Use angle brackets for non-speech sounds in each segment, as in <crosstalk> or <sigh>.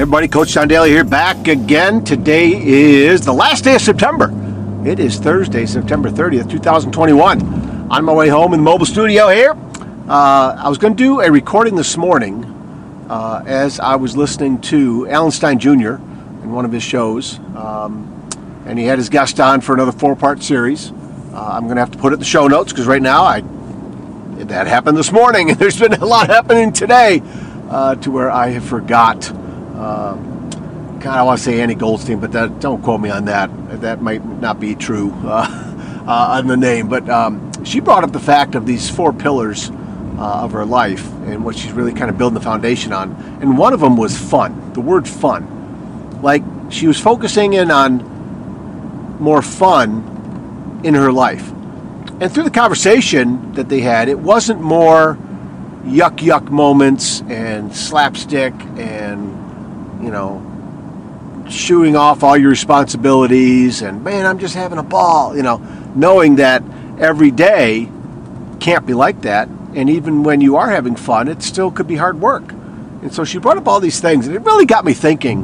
everybody. Coach John Daly here, back again. Today is the last day of September. It is Thursday, September 30th, 2021. On my way home in the mobile studio here. Uh, I was going to do a recording this morning uh, as I was listening to Alan Stein Jr. in one of his shows. Um, and he had his guest on for another four part series. Uh, I'm going to have to put it in the show notes because right now I that happened this morning, and <laughs> there's been a lot happening today uh, to where I have forgot. Uh, God, I want to say Annie Goldstein, but that, don't quote me on that. That might not be true <laughs> uh, uh, on the name. But um, she brought up the fact of these four pillars uh, of her life and what she's really kind of building the foundation on. And one of them was fun. The word fun, like she was focusing in on more fun in her life. And through the conversation that they had, it wasn't more yuck yuck moments and slapstick and, you know, shooing off all your responsibilities and, man, I'm just having a ball, you know, knowing that every day can't be like that. And even when you are having fun, it still could be hard work. And so she brought up all these things, and it really got me thinking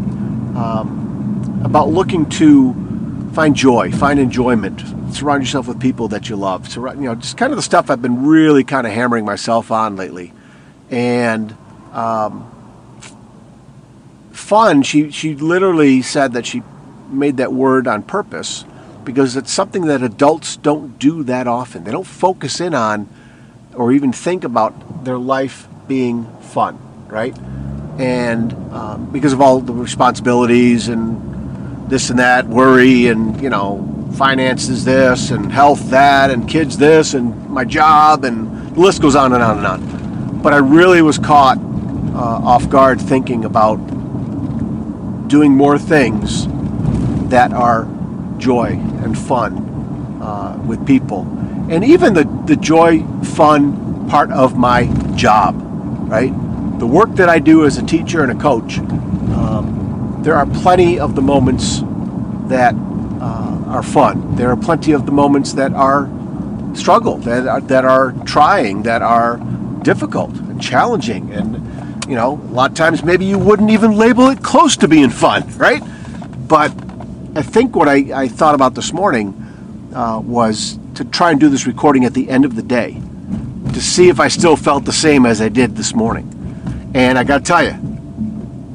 um, about looking to find joy, find enjoyment, surround yourself with people that you love. Surround, you know, just kind of the stuff I've been really kind of hammering myself on lately. And um, fun, she she literally said that she made that word on purpose because it's something that adults don't do that often. They don't focus in on or even think about their life being fun, right? And um, because of all the responsibilities and this and that, worry and, you know, finances this and health that and kids this and my job and the list goes on and on and on. But I really was caught uh, off guard thinking about doing more things that are joy and fun uh, with people. And even the, the joy, fun part of my job, right? The work that I do as a teacher and a coach, um, there are plenty of the moments that uh, are fun. There are plenty of the moments that are struggle, that are, that are trying, that are difficult and challenging. And, you know, a lot of times maybe you wouldn't even label it close to being fun, right? But I think what I, I thought about this morning uh, was to try and do this recording at the end of the day to see if I still felt the same as I did this morning. And I got to tell you,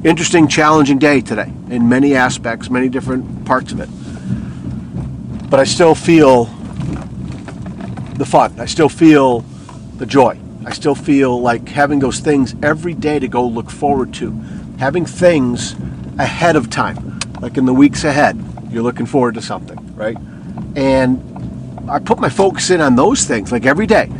interesting, challenging day today in many aspects, many different parts of it. But I still feel the fun. I still feel the joy. I still feel like having those things every day to go look forward to. Having things ahead of time, like in the weeks ahead, you're looking forward to something, right? And I put my focus in on those things, like every day.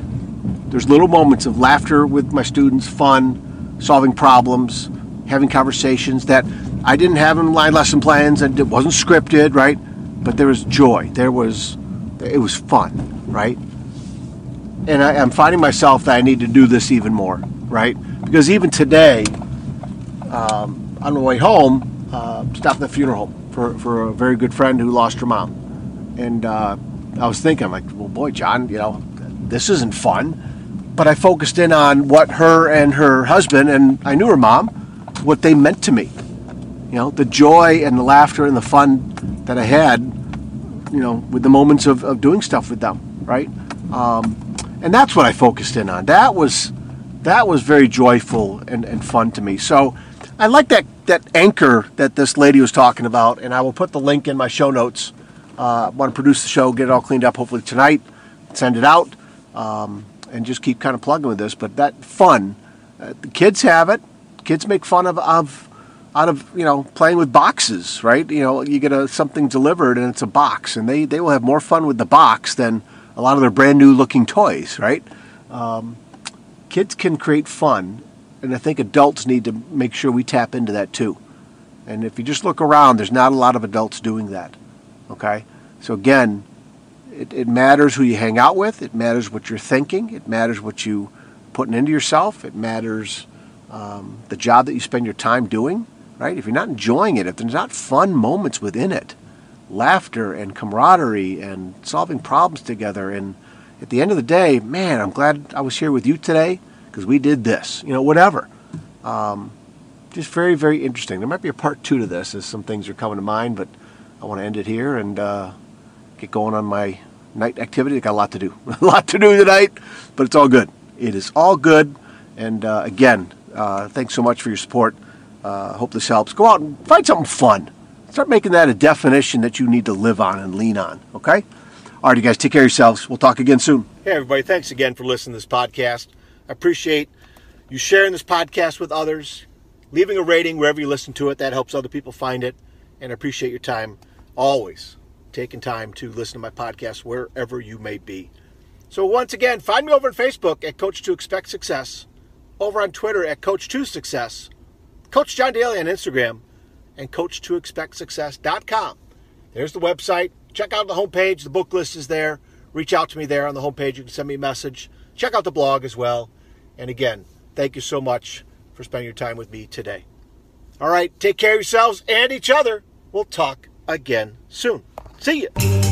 There's little moments of laughter with my students, fun, solving problems, having conversations that I didn't have in my lesson plans and it wasn't scripted, right? But there was joy. There was, it was fun, right? And I, am finding myself that I need to do this even more, right? Because even today, um, on the way home, uh, stopped at the funeral home for, for a very good friend who lost her mom. And uh, I was thinking, like, well, boy, John, you know, this isn't fun. But I focused in on what her and her husband, and I knew her mom, what they meant to me. You know, the joy and the laughter and the fun that I had, you know, with the moments of, of doing stuff with them, right? Um, and that's what I focused in on. That was that was very joyful and, and fun to me. So I like that that anchor that this lady was talking about, and I will put the link in my show notes. Uh, want to produce the show, get it all cleaned up, hopefully tonight, send it out, um, and just keep kind of plugging with this. But that fun, uh, the kids have it kids make fun of, of out of you know playing with boxes, right? You know, you get a, something delivered and it's a box, and they they will have more fun with the box than a lot of their brand new looking toys, right? Um, kids can create fun, and I think adults need to make sure we tap into that too. And if you just look around, there's not a lot of adults doing that. Okay, so again, it, it matters who you hang out with. It matters what you're thinking. It matters what you putting into yourself. It matters um, the job that you spend your time doing, right? If you're not enjoying it, if there's not fun moments within it, laughter and camaraderie and solving problems together, and at the end of the day, man, I'm glad I was here with you today because we did this, you know, whatever. Um, just very, very interesting. There might be a part two to this as some things are coming to mind, but I want to end it here and uh, get going on my night activity. I got a lot to do. <laughs> a lot to do tonight, but it's all good. It is all good. And uh, again, uh, thanks so much for your support. Uh, hope this helps. Go out and find something fun. Start making that a definition that you need to live on and lean on, okay? All right, you guys, take care of yourselves. We'll talk again soon. Hey, everybody, thanks again for listening to this podcast. I appreciate you sharing this podcast with others, leaving a rating wherever you listen to it. That helps other people find it. And I appreciate your time always taking time to listen to my podcast wherever you may be. So, once again, find me over on Facebook at Coach to Expect Success, over on Twitter at Coach to Success, Coach John Daly on Instagram, and Coach to Expect Success.com. There's the website. Check out the homepage. The book list is there. Reach out to me there on the homepage. You can send me a message. Check out the blog as well. And again, thank you so much for spending your time with me today. All right, take care of yourselves and each other. We'll talk again soon. See you.